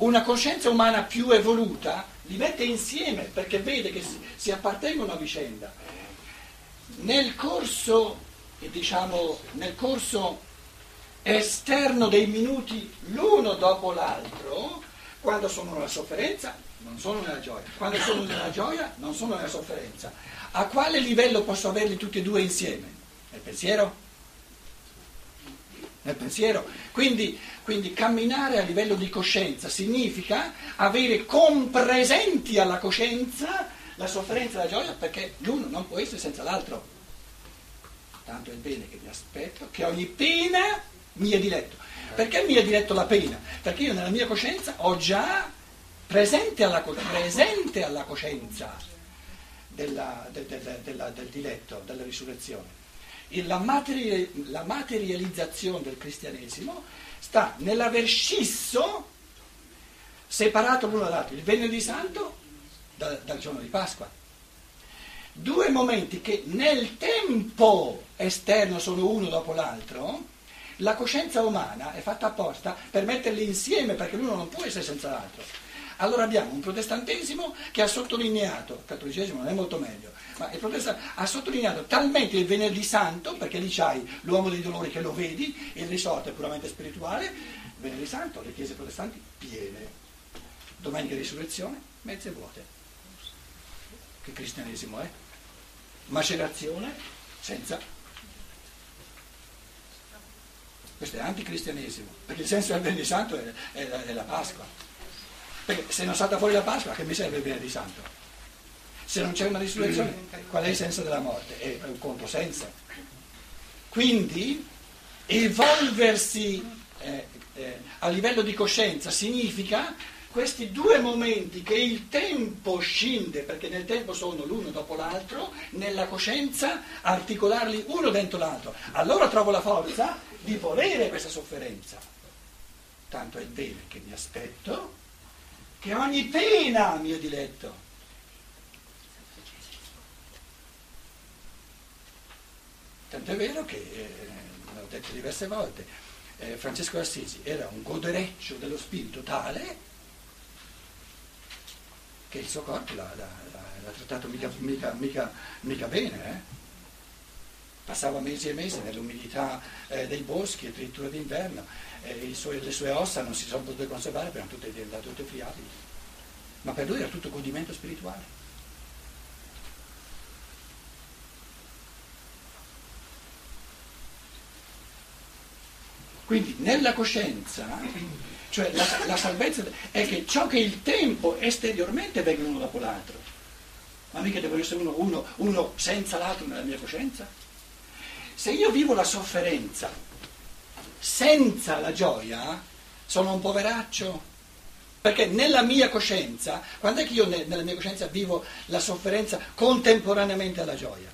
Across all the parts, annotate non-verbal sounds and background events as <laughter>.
una coscienza umana più evoluta li mette insieme perché vede che si, si appartengono a vicenda. Nel corso, diciamo, nel corso esterno dei minuti l'uno dopo l'altro, quando sono nella sofferenza non sono nella gioia, quando sono nella gioia non sono nella sofferenza. A quale livello posso averli tutti e due insieme? Nel pensiero? Nel pensiero. Quindi, quindi camminare a livello di coscienza significa avere compresenti alla coscienza la sofferenza e la gioia perché l'uno non può essere senza l'altro. Tanto è bene che mi aspetto che ogni pena mi è diletto. Perché mi è diletto la pena? Perché io nella mia coscienza ho già presente alla, presente alla coscienza della, del, del, del, del diletto, della risurrezione. La, materi, la, materializzazione del cristianesimo sta nell'aver scisso, separato l'uno dall'altro, il venerdì santo dal, dal giorno di Pasqua. Due momenti che nel tempo esterno sono uno dopo l'altro, la coscienza umana è fatta apposta per metterli insieme perché l'uno non può essere senza l'altro. Allora abbiamo un protestantesimo che ha sottolineato, il cattolicesimo non è molto meglio, ma il protestantesimo ha sottolineato talmente il venerdì santo, perché lì c'hai l'uomo dei dolori che lo vedi, il risorto è puramente spirituale, venerdì santo le chiese protestanti piene, domenica risurrezione mezze vuote. Che cristianesimo è? Macerazione senza questo è anticristianesimo, perché il senso del venerdì santo è, è, è la Pasqua. Perché se non salta fuori la Pasqua, che mi serve il venerdì santo? Se non c'è una risurrezione, qual è il senso della morte? È un controsenso. Quindi evolversi eh, eh, a livello di coscienza significa questi due momenti che il tempo scinde, perché nel tempo sono l'uno dopo l'altro, nella coscienza articolarli uno dentro l'altro. Allora trovo la forza di volere questa sofferenza. Tanto è bene che mi aspetto che ogni pena mi è diletto. Tanto è vero che, eh, l'ho detto diverse volte, eh, Francesco Assisi era un godereccio dello spirito tale che il suo corpo l'ha, l'ha, l'ha trattato mica, mica, mica, mica bene. Eh? Passava mesi e mesi nell'umidità eh, dei boschi, addirittura d'inverno, eh, suoi, le sue ossa non si sono potute conservare perché erano tutte tutte friabili. Ma per lui era tutto godimento spirituale. Quindi nella coscienza cioè la, la, salvezza è che ciò che il tempo esteriormente venga uno dopo l'altro. Ma mica deve essere uno, uno, uno senza l'altro nella mia coscienza. Se io vivo la sofferenza senza la gioia, sono un poveraccio. Perché nella mia coscienza, quando è che io nella mia coscienza vivo la sofferenza contemporaneamente alla gioia?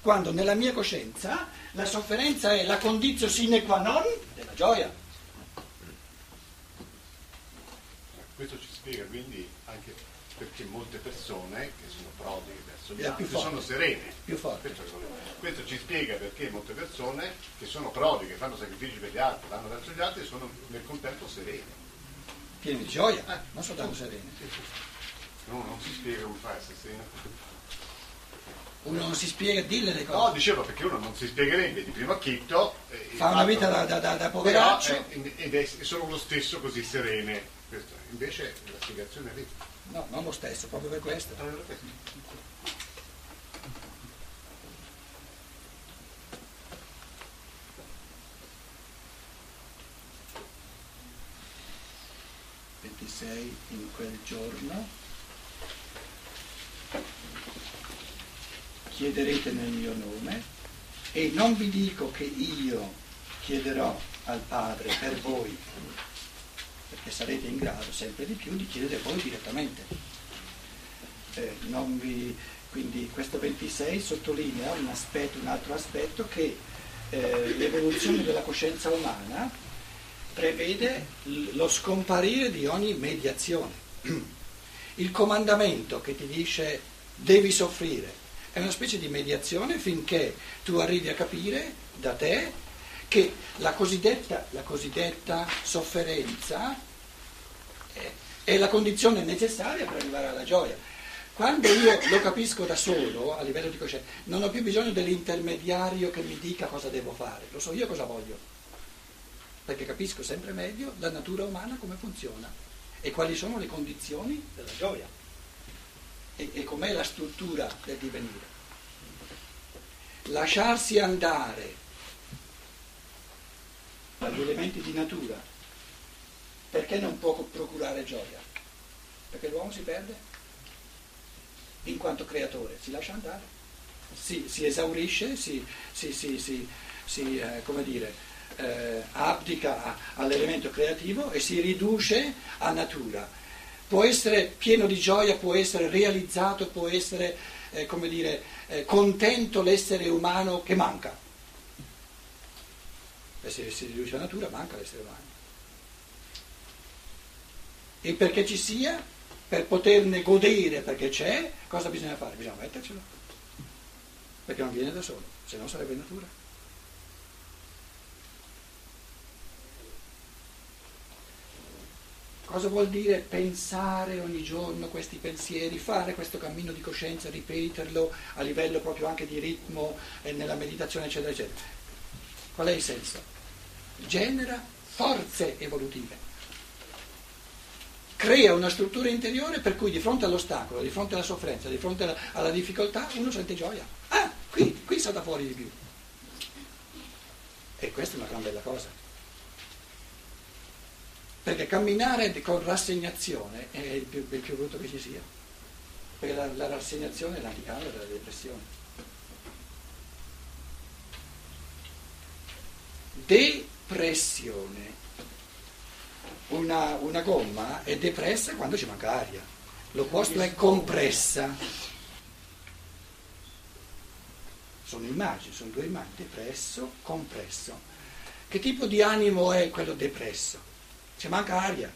Quando nella mia coscienza la sofferenza è la condizione sine qua non gioia. Questo ci spiega quindi anche perché molte persone che sono prodighe verso gli altri sono serene. Questo, questo, ci spiega perché molte persone che sono prodighe, fanno sacrifici per gli altri, vanno verso gli altri, sono nel contempo serene. Pieni di gioia, eh, non soltanto serene. No, non si spiega come fa a essere sereno. Uno non si spiega, dille le cose. No, dicevo perché uno non si spiegherebbe di primo acchitto. Eh, Fa una vita da, da, da, da poveraccio. Però, eh, ed è, sono lo stesso così serene questo, invece la spiegazione è lì. No, non lo stesso, proprio per questo. Ventisei in quel giorno chiederete nel mio nome e non vi dico che io chiederò al Padre per voi perché sarete in grado sempre di più di chiedere voi direttamente. Eh, vi, quindi questo 26 sottolinea un, aspetto, un altro aspetto che eh, l'evoluzione della coscienza umana prevede lo scomparire di ogni mediazione. <clears throat> Il comandamento che ti dice devi soffrire è una specie di mediazione finché tu arrivi a capire da te che la cosiddetta, la cosiddetta sofferenza è la condizione necessaria per arrivare alla gioia. Quando io lo capisco da solo, a livello di coscienza, non ho più bisogno dell'intermediario che mi dica cosa devo fare, lo so io cosa voglio, perché capisco sempre meglio la natura umana come funziona e quali sono le condizioni della gioia e, e com'è la struttura del divenire. Lasciarsi andare agli elementi di natura perché non può procurare gioia? Perché l'uomo si perde in quanto creatore, si lascia andare, si, si esaurisce, si, si, si eh, come dire, eh, abdica all'elemento creativo e si riduce a natura. Può essere pieno di gioia, può essere realizzato, può essere, eh, come dire, eh, contento l'essere umano che manca. E se si riduce a natura manca l'essere umano e perché ci sia, per poterne godere perché c'è, cosa bisogna fare? Bisogna mettercelo, perché non viene da solo, se no sarebbe natura. Cosa vuol dire pensare ogni giorno questi pensieri, fare questo cammino di coscienza, ripeterlo a livello proprio anche di ritmo e nella meditazione, eccetera, eccetera? Qual è il senso? Genera forze evolutive crea una struttura interiore per cui di fronte all'ostacolo, di fronte alla sofferenza, di fronte alla, difficoltà, uno sente gioia. Ah, qui, qui salta fuori di più. E questa è una gran bella cosa. Perché camminare con rassegnazione è il più, il più brutto che ci sia. Perché la, la rassegnazione è l'anticamera della depressione. Depressione una, una gomma è depressa quando ci manca aria, l'opposto è compressa. Sono immagini, sono due immagini, depresso, compresso. Che tipo di animo è quello depresso? Ci manca aria.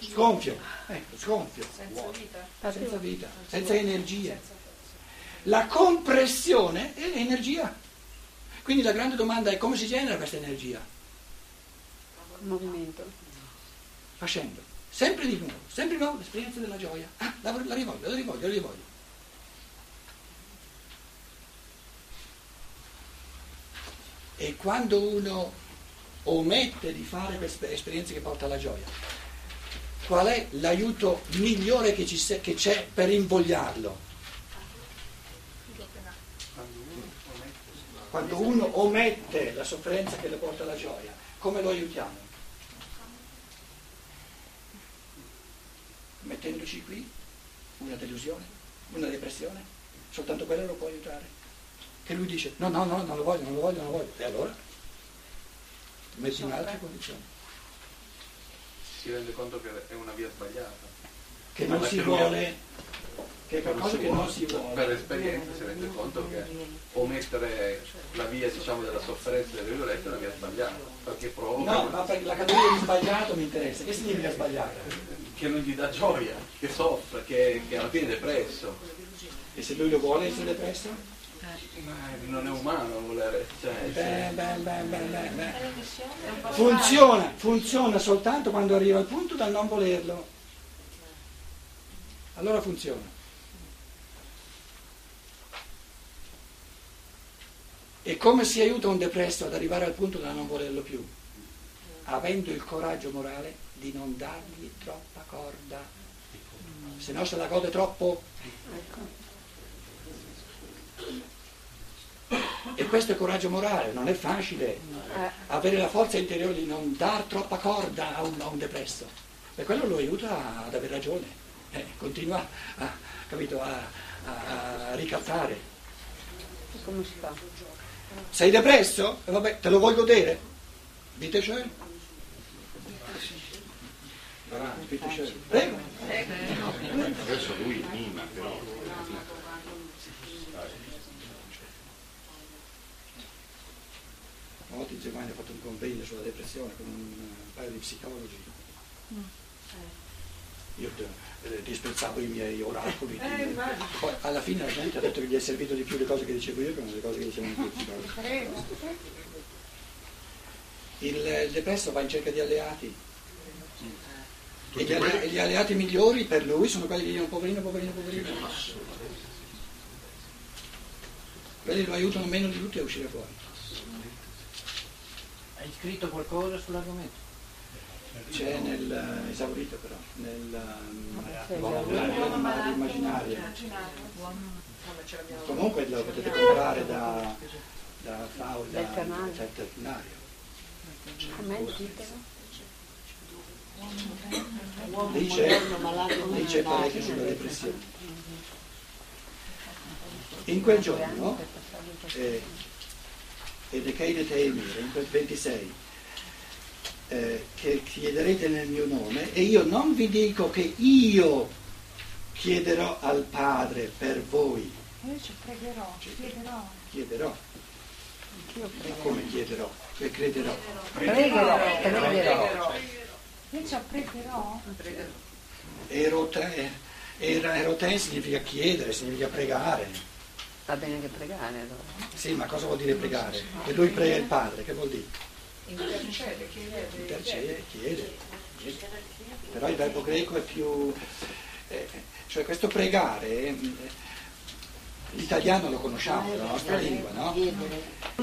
Sgonfio, ecco, sgonfio. Senza vita. Senza vita, senza energia. La compressione è energia. Quindi la grande domanda è come si genera questa energia? movimento. Facendo sempre di nuovo, sempre di nuovo l'esperienza della gioia. Ah, la, la rivoglio, la rivoglio, la rivoglio. E quando uno omette di fare queste esperienze che porta alla gioia, qual è l'aiuto migliore che, ci, che c'è per invogliarlo? Quando uno omette la sofferenza che le porta alla gioia, come lo aiutiamo? mettendoci qui una delusione, una depressione, soltanto quello lo può aiutare. Che lui dice no, no, no, non lo voglio, non lo voglio, non lo voglio. E allora metti in altre condizioni. Si rende conto che è una via sbagliata. Che non, non si vuole, che è qualcosa che non si vuole. Per esperienza si rende conto che omettere la via diciamo, della sofferenza delle violette è una via sbagliata. Perché provoca... No, ma per la categoria di sbagliato mi interessa. Che significa sbagliato? che non gli dà gioia, che soffre, che, che alla fine è depresso. E se lui lo vuole essere depresso? Ma non è umano volere. Cioè, beh, beh, beh, funziona, funziona soltanto quando arriva al punto da non volerlo. Allora funziona. E come si aiuta un depresso ad arrivare al punto da non volerlo più? Avendo il coraggio morale di non dargli troppa corda, se no se la gode troppo. E questo è coraggio morale, non è facile avere la forza interiore di non dar troppa corda a un, a un depresso. E quello lo aiuta ad avere ragione, eh, continua a, capito, a, a, a ricattare. Come si fa? Sei depresso? E vabbè, te lo vuoi godere? Dite cioè? Prego. Adesso lui mima però. Oggi Giovanni ha fatto un convegno sulla depressione con un paio di psicologi. Io eh, disprezzavo i miei oracoli. <laughs> Eh, Poi alla fine la gente ha detto che gli è servito di più le cose che dicevo io che non le cose che dicevano i psicologi. Il depresso va in cerca di alleati E gli, alle, gli, alleati migliori per lui sono quelli che dicono poverino, poverino, poverino. Quelli lo aiutano meno di tutti a uscire fuori. Hai scritto qualcosa sull'argomento? C'è nel eh, esaurito però, nel um, immaginario. Comunque lo potete comprare da, da FAO, da me il titolo? Dice, dice parecchio sulla depressione. In quel giorno, eh, e decadete Emir, in quel 26, eh, che chiederete nel mio nome, e io non vi dico che io chiederò al Padre per voi. Io ci pregherò, chiederò. Chiederò. Ma come chiederò? Che crederò? Pregherò, pregherò. Io ci pregherò. Eroten, eroten significa chiedere, significa pregare. Va bene che pregare allora. Sì, ma cosa vuol dire pregare? Che lui prega il Padre, che vuol dire? Intercede, chiede. Intercede, chiede. Però il verbo greco è più... Eh, cioè questo pregare... Eh, L'italiano lo conosciamo, la nostra lingua, no?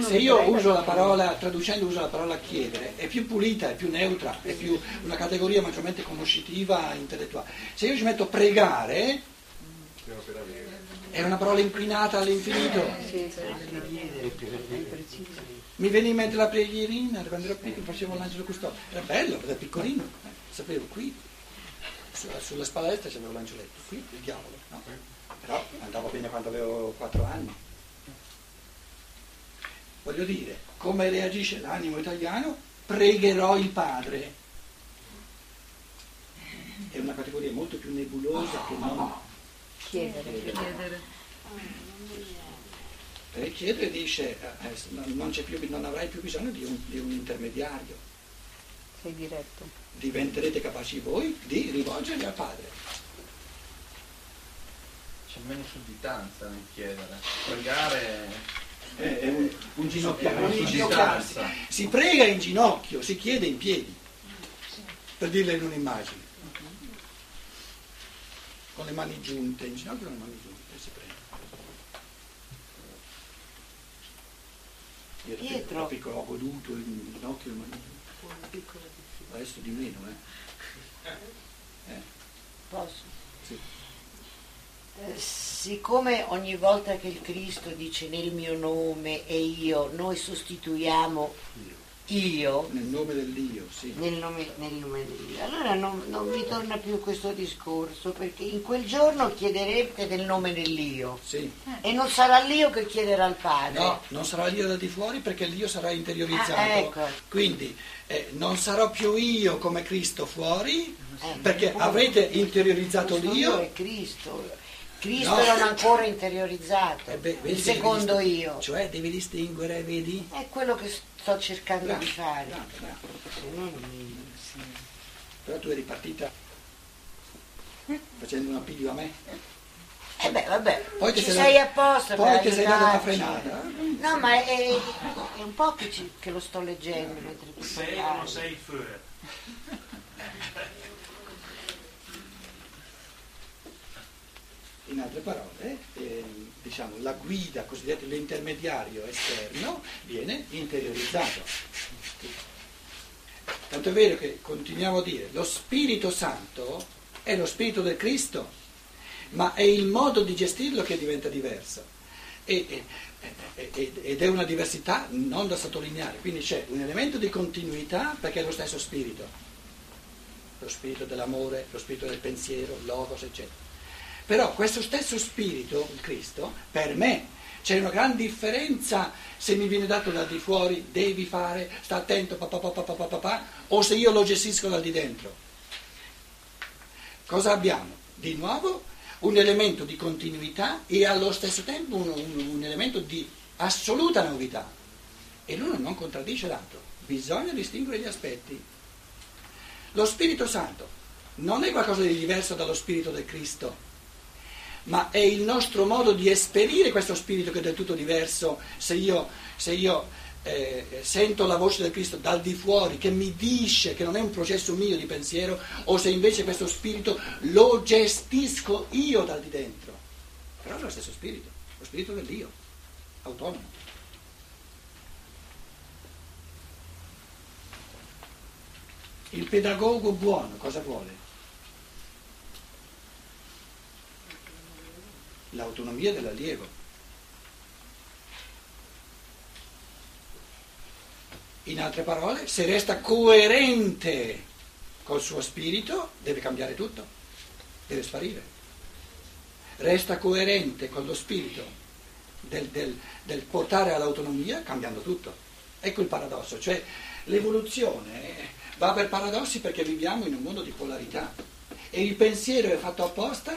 Se io uso la parola, traducendo uso la parola chiedere, è più pulita, è più neutra, è più una categoria maggiormente conoscitiva, intellettuale. Se io ci metto pregare, è una parola inclinata all'infinito. Mi veniva in mente la preghierina, quando ero piccolo facevo l'angelo custode. Era bello, era piccolino, sapevo qui, sulla, sulla spalla destra c'avevo l'angeletto, qui il diavolo, no? però andavo bene quando avevo 4 anni. Voglio dire, come reagisce l'animo italiano? Pregherò il padre. È una categoria molto più nebulosa che non chiedere. chiedere. Chiedere dice eh, non, più, non, avrai più bisogno di un, di un intermediario. Sei diretto. Diventerete capaci voi di rivolgervi al padre c'è meno sudditanza nel chiedere. Pregare è, è un, un ginocchiarsi. Si prega in ginocchio, si chiede in piedi, per dirla in un'immagine. Con le mani giunte, in ginocchio con le mani giunte si prega. Io Pietro. da piccolo ho goduto in ginocchio e mani giunte. Adesso di meno, eh. <laughs> eh. Posso? Sì. Eh, siccome ogni volta che il Cristo dice nel mio nome e io, noi sostituiamo io. Nel nome dell'io, sì. Nel nome, nel nome dell'io. Allora non, non, mi torna più questo discorso, perché in quel giorno chiederete del nome dell'io. Sì. E non sarà l'io che chiederà al Padre. No, non sarà l'io da di fuori perché l'io sarà interiorizzato. Ah, ecco. Quindi eh, non sarò più io come Cristo fuori, eh, perché avrete interiorizzato l'io. È Cristo Cristo no. non ancora interiorizzato, eh beh, il secondo devi, io. Cioè devi distinguere, vedi? È quello che sto cercando bravo, di fare. Bravo, bravo. Sì. Però tu eri partita facendo un appiglio a me. Eh beh, vabbè, poi ci sei da, apposta Poi ti sei data una frenata. No, ma è, è un po' che, ci, che, lo sto leggendo mentre tu Sei o non sei fuori? <laughs> In altre parole, eh, diciamo, la guida, cosiddetta l'intermediario esterno, viene interiorizzato. Tanto è vero che continuiamo a dire, lo Spirito Santo è lo Spirito del Cristo, ma è il modo di gestirlo che diventa diverso. E, e, ed è una diversità non da sottolineare, quindi c'è un elemento di continuità perché è lo stesso spirito, lo spirito dell'amore, lo spirito del pensiero, l'ogos, eccetera però questo stesso spirito, il Cristo, per me c'è una gran differenza se mi viene dato da di fuori, devi fare, sta attento, papà, papà, papà, papà, o se io lo gestisco da di dentro. Cosa abbiamo? Di nuovo un elemento di continuità e allo stesso tempo un, un, un elemento di assoluta novità. E l'uno non contraddice l'altro, bisogna distinguere gli aspetti. Lo Spirito Santo non è qualcosa di diverso dallo Spirito del Cristo ma è il nostro modo di esperire questo spirito che è del tutto diverso se io, se io eh, sento la voce del Cristo dal di fuori che mi dice che non è un processo mio di pensiero o se invece questo spirito lo gestisco io dal di dentro. Però è lo stesso spirito, lo spirito dell'io, autonomo. Il pedagogo buono cosa vuole? L'autonomia dell'allievo. In altre parole, se resta coerente col suo spirito, deve cambiare tutto, deve sparire. Resta coerente con lo spirito del, del, del portare all'autonomia, cambiando tutto. Ecco il paradosso, cioè l'evoluzione Va per paradossi perché viviamo in un mondo di polarità e il pensiero è fatto apposta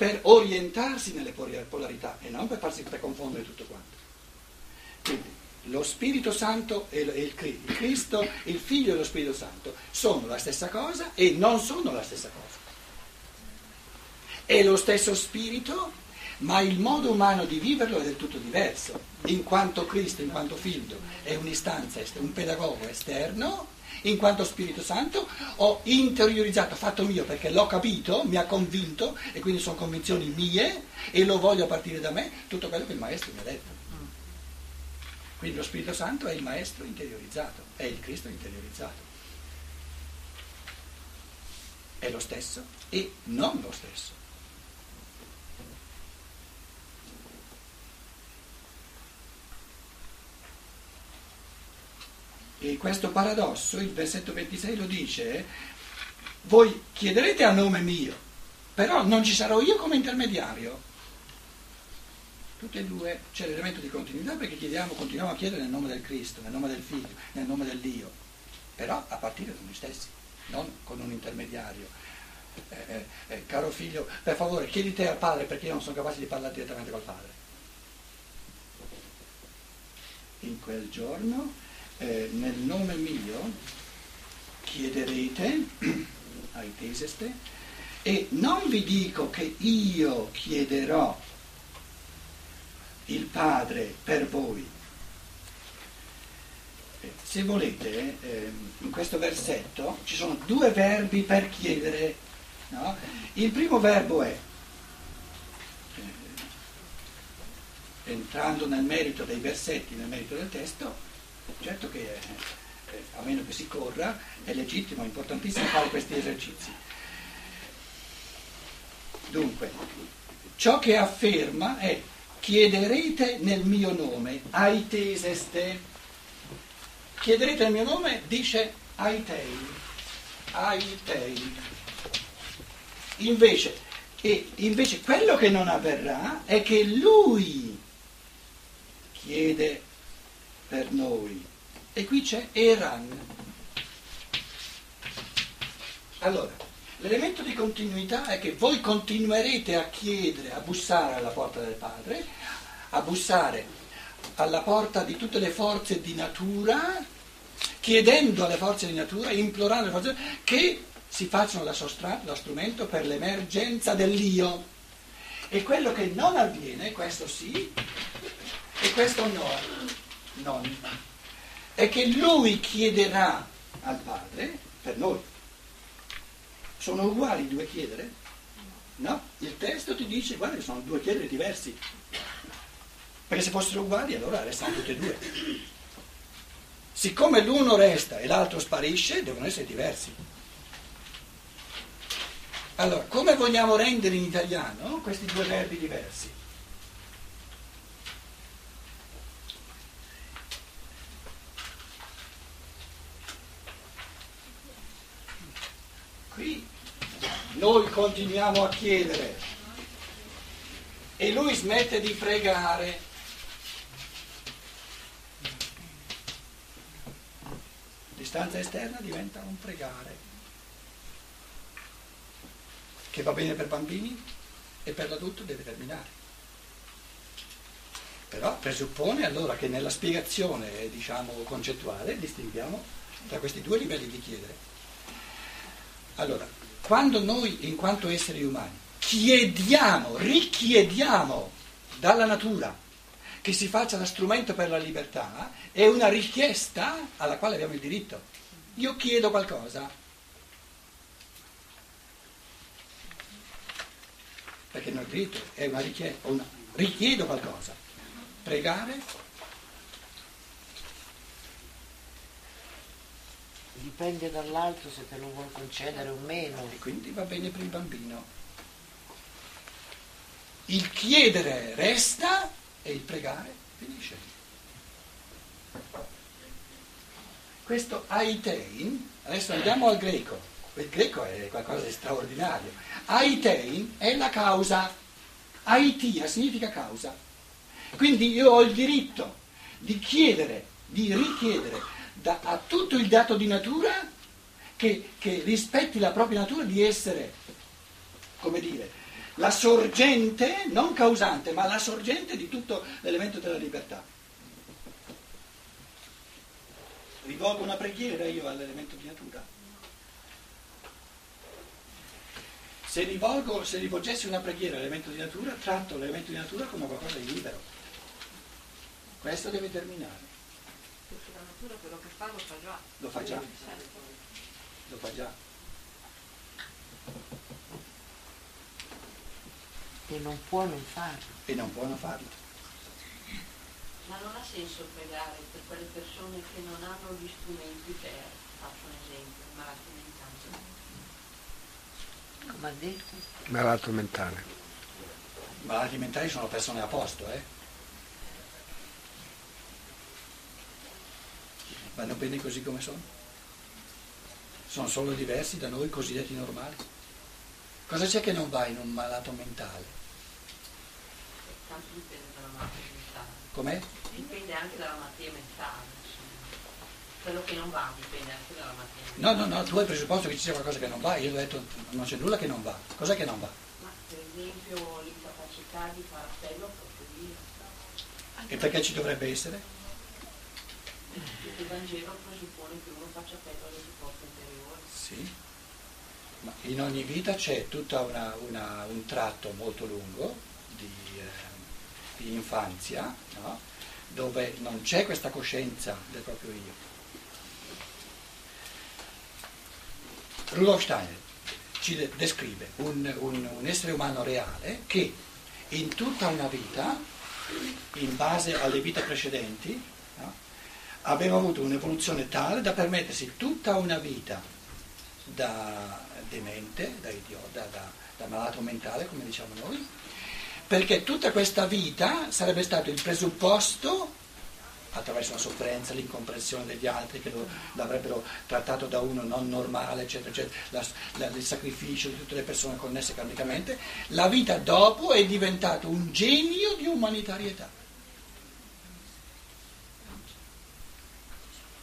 per orientarsi nelle polarità e non per farsi per confondere tutto quanto. Quindi lo Spirito Santo e il Cristo, il Figlio e lo Spirito Santo sono la stessa cosa e non sono la stessa cosa. È lo stesso Spirito, ma il modo umano di viverlo è del tutto diverso. In quanto Cristo, in quanto Figlio, è un'istanza, un pedagogo esterno, in quanto Spirito Santo, ho interiorizzato, fatto mio perché l'ho capito, mi ha convinto e quindi sono convinzioni mie e lo voglio a partire da me, tutto quello che il Maestro mi ha detto. Quindi lo Spirito Santo è il Maestro interiorizzato, è il Cristo interiorizzato. È lo stesso e non lo stesso. E questo paradosso, il versetto 26 lo dice, voi chiederete a nome mio, però non ci sarò io come intermediario. Tutte e due c'è l'elemento di continuità perché chiediamo, continuiamo a chiedere nel nome del Cristo, nel nome del Figlio, nel nome dell'Io, però a partire da noi stessi, non con un intermediario. Eh, eh, eh, caro figlio, per favore chiedi te al padre perché io non sono capace di parlare direttamente col padre. In quel giorno eh, nel nome mio chiederete <clears throat> ai teseste e non vi dico che io chiederò il Padre per voi. Eh, se volete, eh, in questo versetto ci sono due verbi per chiedere. No? Il primo verbo è, eh, entrando nel merito dei versetti, nel merito del testo, Certo che, eh, a meno che si corra, è legittimo, è importantissimo fare questi esercizi. Dunque, ciò che afferma è chiederete nel mio nome, aiteseste. Chiederete nel mio nome, dice aitei, aitei. Invece, e invece quello che non avverrà è che lui chiede per noi. E qui c'è Eran. Allora, l'elemento di continuità è che voi continuerete a chiedere, a bussare alla porta del Padre, a bussare alla porta di tutte le forze di natura, chiedendo alle forze di natura, implorando alle forze di natura, che si facciano lo strumento per l'emergenza dell'io. E quello che non avviene, questo sì, e questo no non, è che lui chiederà al Padre per noi. Sono uguali due chiedere? No, il testo ti dice guarda che sono due chiedere diversi. Perché se fossero uguali allora restano tutti e due. Siccome l'uno resta e l'altro sparisce, devono essere diversi. Allora, come vogliamo rendere in italiano questi due verbi diversi? Qui noi continuiamo a chiedere e lui smette di pregare. L'istanza esterna diventa un pregare che va bene per bambini e per l'adulto deve terminare. Però presuppone allora che nella spiegazione diciamo, concettuale distinguiamo tra questi due livelli di chiedere. Allora, quando noi, in quanto esseri umani, chiediamo, richiediamo dalla natura che si faccia da strumento per la libertà è una richiesta alla quale abbiamo il diritto. Io chiedo qualcosa, perché non è diritto, è una richiesta, una, richiedo qualcosa. Pregare dipende dall'altro se te lo vuol concedere o meno. E quindi va bene per il bambino. Il chiedere resta e il pregare finisce. Questo aitein, adesso andiamo al greco, il greco è qualcosa di straordinario. Aitein è la causa, aitia significa causa. Quindi io ho il diritto di chiedere, di richiedere da, a tutto il dato di natura che, che rispetti la propria natura di essere, come dire, la sorgente, non causante, ma la sorgente di tutto l'elemento della libertà. Rivolgo una preghiera io all'elemento di natura. Se, rivolgo, se rivolgessi una preghiera all'elemento di natura, tratto l'elemento di natura come qualcosa di libero. Questo deve terminare. Perché la natura quello che fa lo fa già. Lo fa già. Lo fa già. E non può non farlo. E non può non farlo. Ma non ha senso pregare per quelle persone che non hanno gli strumenti per, faccio un esempio, i malati mentali. Come ha detto? Malato mentale. Malati mentali sono persone a posto, eh? Vanno bene così come sono. Sono solo diversi da noi cosiddetti normali. Cosa c'è che non va in un malato mentale? tanto dipende dalla malattia mentale. Com'è? Dipende anche dalla malattia mentale. Quello che non va dipende anche dalla malattia mentale. No, no, no, tu hai presupposto che ci sia qualcosa che non va, io ho detto non c'è nulla che non va. Cos'è che non va? Ma per esempio l'incapacità di fare appello a via. E perché ci dovrebbe essere? Il Vangelo presuppone che uno faccia appello alle forze interiori. Sì. Ma in ogni vita c'è tutto un tratto molto lungo di eh, di infanzia, no? dove non c'è questa coscienza del proprio io. Rudolf Steiner ci descrive un, un, un essere umano reale che in tutta una vita, in base alle vite precedenti, no? Aveva avuto un'evoluzione tale da permettersi tutta una vita da demente, da idiota, da, da malato mentale, come diciamo noi, perché tutta questa vita sarebbe stato il presupposto, attraverso la sofferenza, l'incomprensione degli altri che lo, l'avrebbero trattato da uno non normale, eccetera, eccetera, la, la, il sacrificio di tutte le persone connesse karmicamente, la vita dopo è diventato un genio di umanitarietà.